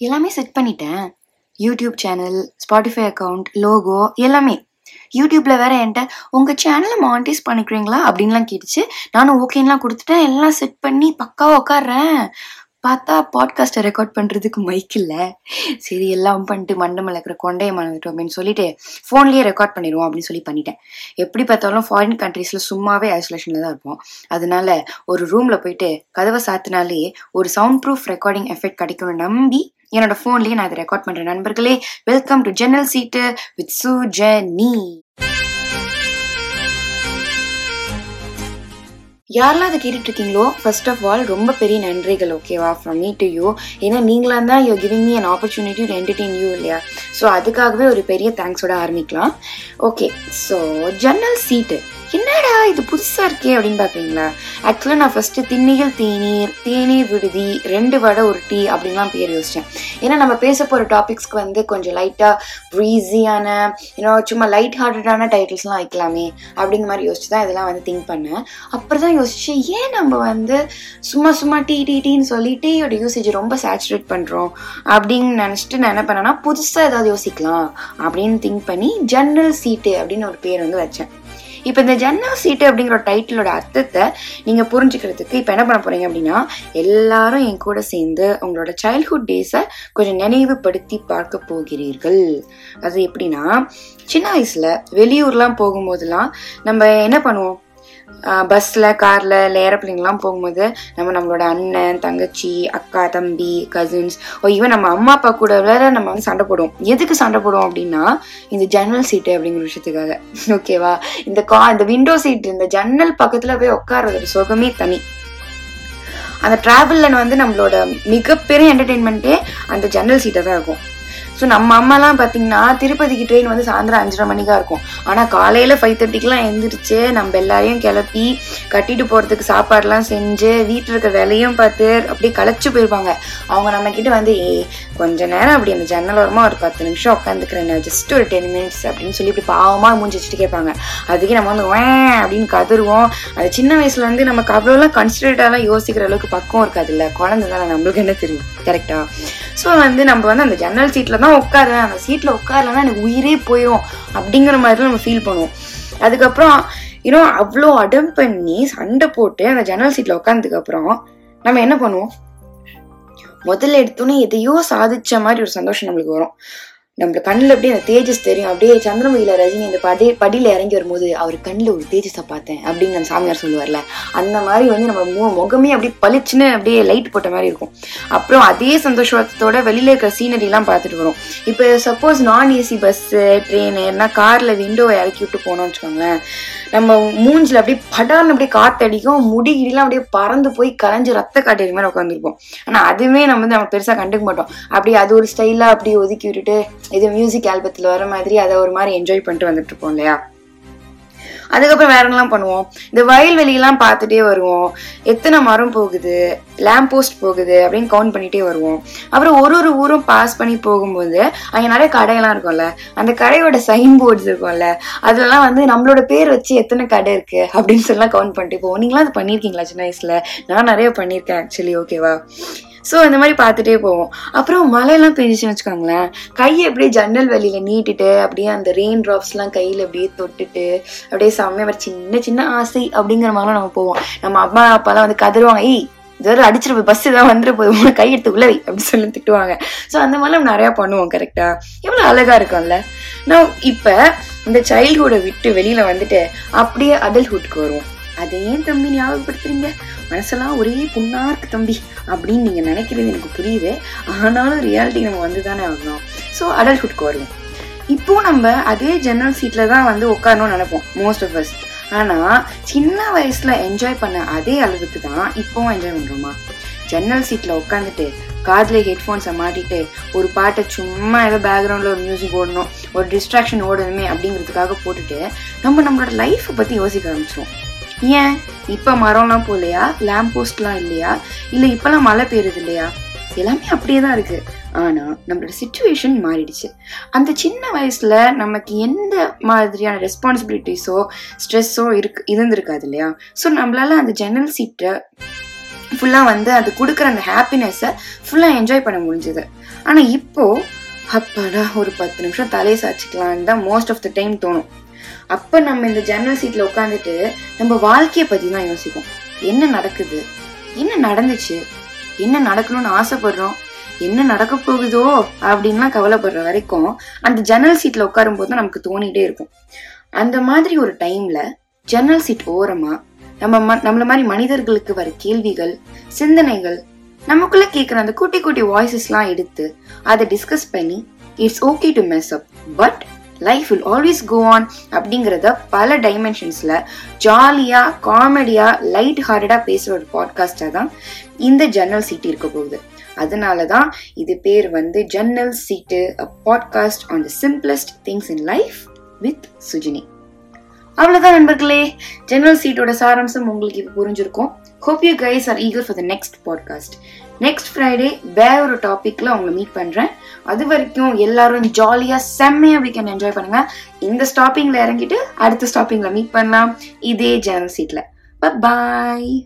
எல்லாமே செட் பண்ணிட்டேன். YouTube channel Spotify account logo எல்லாமே. யூடியூப்ல வேற என்கிட்ட உங்க சேனலை மானிட்டைஸ் பண்ணிக்கிறீங்களா? அப்படின்லாம் கேட்டுச்சு. நானும் ஓகேலாம் கொடுத்துட்டேன். எல்லாம் செட் பண்ணி பக்காவா உட்காடுறேன் பார்த்தா பாட்காஸ்ட்டை ரெக்கார்ட் பண்ணுறதுக்கு மைக் இல்லை. சரி எல்லாம் பண்ணிட்டு மண்டை இருக்கிற கொண்டையை மறந்துட்டோம் அப்படின்னு சொல்லிட்டு ஃபோன்லேயே ரெக்கார்ட் பண்ணிடுவோம் அப்படின்னு சொல்லி பண்ணிட்டேன். எப்படி பார்த்தாலும் ஃபாரின் கண்ட்ரீஸில் சும்மாவே ஐசோலேஷனில் தான் இருப்போம். அதனால ஒரு ரூமில் போயிட்டு கதவை சாத்தினாலே ஒரு சவுண்ட் ப்ரூஃப் ரெக்கார்டிங் எஃபெக்ட் கிடைக்கும்னு நம்பி என்னோட ஃபோன்லேயே நான் அதை ரெக்கார்ட் பண்ணுறேன் நண்பர்களே welcome to general seat with Sujini யாரெல்லாம் அதை கேட்டுட்டு இருக்கீங்களோ ஃபர்ஸ்ட் ஆஃப் ஆல் ரொம்ப பெரிய நன்றிகள் ஓகேவா ஃப்ரம் மீ டு யூ ஏன்னா நீங்களாம் தான் you giving me an opportunity to entertain you இல்லையா? ஸோ அதுக்காகவே ஒரு பெரிய தேங்க்ஸோட ஆரம்பிக்கலாம். ஓகே ஸோ ஜன்னல் சீட்டு என்னடா இது புதுசாக இருக்கே அப்படின்னு பார்க்குறீங்களா ஆக்சுவலாக நான் ஃபஸ்ட்டு திண்ணிகள் தேநீர் தேநீர் விடுதி ரெண்டு வடை ஒரு டீ அப்படின்லாம் பேர் யோசித்தேன் ஏன்னா நம்ம பேச போகிற டாபிக்ஸ்க்கு வந்து கொஞ்சம் லைட்டாக ப்ரீஸியான ஏன்னா சும்மா லைட் ஹார்ட்டடான டைட்டில்ஸ்லாம் வைக்கலாமே அப்படிங்கிற மாதிரி யோசிச்சு தான் இதெல்லாம் வந்து திங்க் பண்ணேன். அப்புறம் தான் யோசிச்சு ஏன் நம்ம வந்து சும்மா சும்மா டீ டீ டீன்னு சொல்லி டீயோட யூசேஜ் ரொம்ப சேச்சுரேட் பண்ணுறோம் அப்படின்னு நினச்சிட்டு நான் என்ன பண்ணேன்னா புதுசாக ஏதாவது யோசிக்கலாம் அப்படின்னு திங்க் பண்ணி ஜன்னல் சீட்டு அப்படின்னு ஒரு பேர் வந்து வச்சேன். இப்போ இந்த ஜன்னல் சீட்டு அப்படிங்கிற டைட்டிலோட அர்த்தத்தை நீங்கள் புரிஞ்சுக்கிறதுக்கு இப்போ என்ன பண்ண போறீங்க அப்படின்னா எல்லாரும் என் கூட சேர்ந்து உங்களோட சைல்ட்ஹுட் டேஸை கொஞ்சம் நினைவுபடுத்தி பார்க்க போகிறீர்கள். அது எப்படின்னா சின்ன வயசில் வெளியூர்லாம் போகும்போதெல்லாம் நம்ம என்ன பண்ணுவோம்? பஸ்ஸில் காரில் இல்லை ஏரோப்ளைன்லாம் போகும்போது நம்ம நம்மளோட அண்ணன் தங்கச்சி அக்கா தம்பி கசின்ஸ் ஓ ஈவன் நம்ம அம்மா அப்பா கூட வேற நம்ம வந்து சண்டை போடுவோம். எதுக்கு சண்டை போடுவோம் அப்படின்னா இந்த ஜன்னல் சீட்டு அப்படிங்கிற விஷயத்துக்காக. ஓகேவா இந்த கா இந்த விண்டோ சீட் இந்த ஜன்னல் பக்கத்தில் போய் உட்கார்றது சுகமே தனி. அந்த ட்ராவலில் வந்து நம்மளோட மிகப்பெரிய என்டர்டெயின்மெண்ட்டே அந்த ஜன்னல் சீட்டை தான் இருக்கும். ஸோ நம்ம அம்மாலாம் பார்த்தீங்கன்னா திருப்பதிக்கு ட்ரெயின் வந்து சாயந்தரம் அஞ்சரை மணிக்கா இருக்கும். ஆனால் காலையில் ஃபைவ் தேர்ட்டிக்கெலாம் எழுந்திரிச்சு நம்ம எல்லாரையும் கிளப்பி கட்டிட்டு போகிறதுக்கு சாப்பாடுலாம் செஞ்சு வீட்டில் இருக்க வேலையும் பார்த்து அப்படியே களைச்சு போயிருப்பாங்க. அவங்க நம்ம கிட்ட வந்து ஏ கொஞ்ச நேரம் அப்படி அந்த ஜன்னல் ஓரமாக ஒரு பத்து நிமிஷம் உட்காந்துக்கிறேன் ஜஸ்ட் ஒரு டென் மினிட்ஸ் அப்படின்னு சொல்லி இப்படி பாவமாக மூஞ்சி வச்சுட்டு கேட்பாங்க. அதுக்கே நம்ம வந்து வே அப்படின்னு கதருவோம் அது சின்ன வயசுலேருந்து நமக்கு அவ்வளோலாம் கன்சிடர்டாலாம் யோசிக்கிற அளவுக்கு பக்கம் இருக்காது இல்லை குழந்தை தானே நம்மளுக்கு என்ன தெரியும்? கரெக்டாக ஸோ வந்து நம்ம வந்து அந்த ஜன்னல் சீட்டில் தான் உட்காருவேன் அந்த சீட்டில் உட்காரலன்னா எனக்கு உயிரே போயிடும் அப்படிங்கிற மாதிரி நம்ம ஃபீல் பண்ணுவோம். அதுக்கப்புறம் இன்னும் அவ்வளோ அடம் பண்ணி சண்டை போட்டு அந்த ஜன்னல் சீட்டில் உட்காந்துக்கப்புறம் நம்ம என்ன பண்ணுவோம்? முதல்ல எடுத்தோன்னே எதையோ சாதிச்ச மாதிரி ஒரு சந்தோஷம் நம்மளுக்கு வரும். நம்மள கண்ணில் அப்படியே அந்த தேஜஸ் தெரியும். அப்படியே சந்திரமுகில ரஜினி இந்த படி படியில் இறங்கி வரும்போது அவர் கண்ணில் ஒரு தேஜஸை பார்த்தேன் அப்படின்னு நம்ம சாமியார் சொல்லுவார்ல. அந்த மாதிரி வந்து நம்ம மு முகமே அப்படியே பளிச்சுன்னு அப்படியே லைட் போட்ட மாதிரி இருக்கும். அப்புறம் அதே சந்தோஷத்தோட வெளியில இருக்கிற சீனரிலாம் பார்த்துட்டு வரும். இப்போ சப்போஸ் நான் ஏசி பஸ்ஸு ட்ரெயின் என்ன காரில் விண்டோவை இறக்கி விட்டு போனோம்னு வச்சுக்கோங்களேன். நம்ம மூஞ்சில் அப்படியே படார்னு அப்படியே காத்தடிக்கும். முடிகிடிலாம் அப்படியே பறந்து போய் கரைஞ்சு ரத்த காட்டேரி மாதிரி உட்காந்துருப்போம் ஆனால் அதுவுமே நம்ம வந்து நம்ம பெருசாக கண்டுக்க மாட்டோம். அப்படியே அது ஒரு ஸ்டைலாக அப்படியே ஒதுக்கி விட்டுட்டு இது மியூசிக் ஆல்பத்தில் வர மாதிரி அதை ஒரு மாதிரி என்ஜாய் பண்ணிட்டு வந்துட்டு இருப்போம் இல்லையா? அதுக்கப்புறம் வேற என்னலாம் பண்ணுவோம்? இந்த வயல்வெளியெல்லாம் பார்த்துட்டே வருவோம். எத்தனை மரம் போகுது? லேம்ப் போஸ்ட் போகுது அப்படின்னு கவுண்ட் பண்ணிட்டே வருவோம். அப்புறம் ஒரு ஒரு ஊரும் பாஸ் பண்ணி போகும்போது அங்கே நிறைய கடையெல்லாம் இருக்கும்ல? அந்த கடையோட சைன் போர்ட்ஸ் இருக்கும்ல? அதுலலாம் வந்து நம்மளோட பேர் வச்சு எத்தனை கடை இருக்கு? அப்படின்னு சொல்லலாம் கவுண்ட் பண்ணிட்டு போவோம் நீங்களாம் அது பண்ணியிருக்கீங்களா சின்ன வயசுல? நான் நிறைய பண்ணியிருக்கேன் ஆக்சுவலி ஓகேவா ஸோ இந்த மாதிரி பார்த்துட்டே போவோம். அப்புறம் மழையெல்லாம் பெஞ்சிச்சுன்னு வச்சுக்கோங்களேன். கையை அப்படியே ஜன்னல் வெளியில நீட்டிட்டு அப்படியே அந்த ரெயின் ட்ராப்ஸ்லாம் கையில் அப்படியே தொட்டுட்டு அப்படியே செம்மையாக ஒரு சின்ன சின்ன ஆசை அப்படிங்கிற மாதிரிலாம் நம்ம போவோம். நம்ம அம்மா அப்பாலாம் வந்து கதருவாங்க ஏய் இது அடிச்சிட்டு போய் பஸ் தான் வந்துட்டு போய் உங்களை கை எடுத்து உள்ளவை அப்படின்னு சொல்லி திட்டுவாங்க. ஸோ அந்த மாதிரிலாம் நிறையா பண்ணுவோம் கரெக்டா எவ்வளோ அழகா இருக்கும்ல? நான் இப்போ இந்த சைல்ட்ஹுட்டை விட்டு வெளியில வந்துட்டு அப்படியே அடல்ட்ஹுட்க்கு வருவோம். அதை ஏன் தம்பி ஞாபகப்படுத்துறீங்க? மனசெல்லாம் ஒரே புண்ணா இருக்கு தம்பி அப்படின்னு நீங்க நினைக்கிறது எனக்கு புரியுது. ஆனாலும் ரியாலிட்டி நம்ம வந்து தானே ஆகணும். ஸோ அடல்ட்ஹுட்க்கு வருவோம். இப்போ நம்ம அதே ஜன்னல் சீட்ல தான் வந்து உட்காரணும்னு நினைப்போம் மோஸ்ட் ஆஃப் அஸ் ஆனா சின்ன வயசுல என்ஜாய் பண்ண அதே அளவுக்கு தான் இப்போவும் என்ஜாய் பண்றோமா? ஜன்னல் சீட்ல உட்காந்துட்டு காதில் ஹெட்ஃபோன்ஸை மாட்டிட்டு ஒரு பாட்டை சும்மா ஏதோ பேக்ரவுண்டில் ஒரு மியூசிக் ஓடணும் ஒரு டிஸ்ட்ராக்ஷன் ஓடணுமே அப்படிங்கிறதுக்காக போட்டுட்டு நம்ம நம்மளோட லைஃப்பை பற்றி யோசிக்க ஆரம்பிச்சிடும் ஏன்? இப்போ மரம்லாம் போகலையா லேம்ப் போஸ்ட்லாம் இல்லையா? இல்லை இப்போலாம் மழை பெய்யுறது இல்லையா? எல்லாமே அப்படியே தான் இருக்குது ஆனால் நம்மளோட சுச்சுவேஷன் மாறிடுச்சு. அந்த சின்ன வயசில் நமக்கு எந்த மாதிரியான ரெஸ்பான்சிபிலிட்டிஸோ ஸ்ட்ரெஸ்ஸோ இருக்கு இருந்திருக்காது இல்லையா? ஸோ நம்மளால அந்த ஜன்னல் சீட்டை ஃபுல்லாக வந்து அது கொடுக்குற அந்த ஹாப்பினஸ்ஸை ஃபுல்லாக என்ஜாய் பண்ண முடிஞ்சுது. ஆனால் இப்போது அப்பாடா ஒரு பத்து நிமிஷம் தலையை சாச்சிக்கலான்னு தான் மோஸ்ட் ஆஃப் த டைம் தோணும். அப்போ நம்ம இந்த ஜன்னல் சீட்டில் உட்காந்துட்டு நம்ம வாழ்க்கையை பற்றி தான் யோசிப்போம். என்ன நடக்குது? என்ன நடந்துச்சு? என்ன நடக்கணும்னு ஆசைப்படுறோம்? என்ன நடக்க போகுதோ? அப்படின்லாம் கவலைப்படுற வரைக்கும் அந்த ஜன்னல் சீட்டில் உட்காரும் போது தான் நமக்கு தோணிகிட்டே இருக்கும். அந்த மாதிரி ஒரு டைம்ல ஜன்னல் சீட் ஓரமா நம்ம ம- நம்மள மாதிரி மனிதர்களுக்கு வர கேள்விகள் சிந்தனைகள் நமக்குள்ள கேட்குற அந்த குட்டி குட்டி வாய்ஸஸ்லாம் எடுத்து அதை டிஸ்கஸ் பண்ணி it's okay to mess up but life will always go on அப்படிங்கிறத பல டைமென்ஷன்ஸில் ஜாலியாக காமெடியாக லைட் ஹார்ட்டடாக பேசுகிற ஒரு பாட்காஸ்டாக தான் இந்த ஜன்னல் சீட்டு இருக்க போகுது. அதனால தான் இது பேர் வந்து ஜன்னல் seat a podcast on the simplest things in life with Sujini அவ்வளோதான் நண்பர்களே. ஜெனரல் சீட்டோட சாராம்சம் உங்களுக்கு இப்போ புரிஞ்சிருக்கும். Hope you guys are eager for the next podcast next Friday வேற ஒரு டாப்பிக்ல உங்களை மீட் பண்றேன். அது வரைக்கும் எல்லாரும் ஜாலியா செம்மையா வீக்கெண்ட் என்ஜாய் பண்ணுங்க. இந்த ஸ்டாப்பிங்ல இறங்கிட்டு அடுத்த ஸ்டாப்பிங்ல மீட் பண்ணலாம். இதே ஜெனரல் சீட்ல பாய்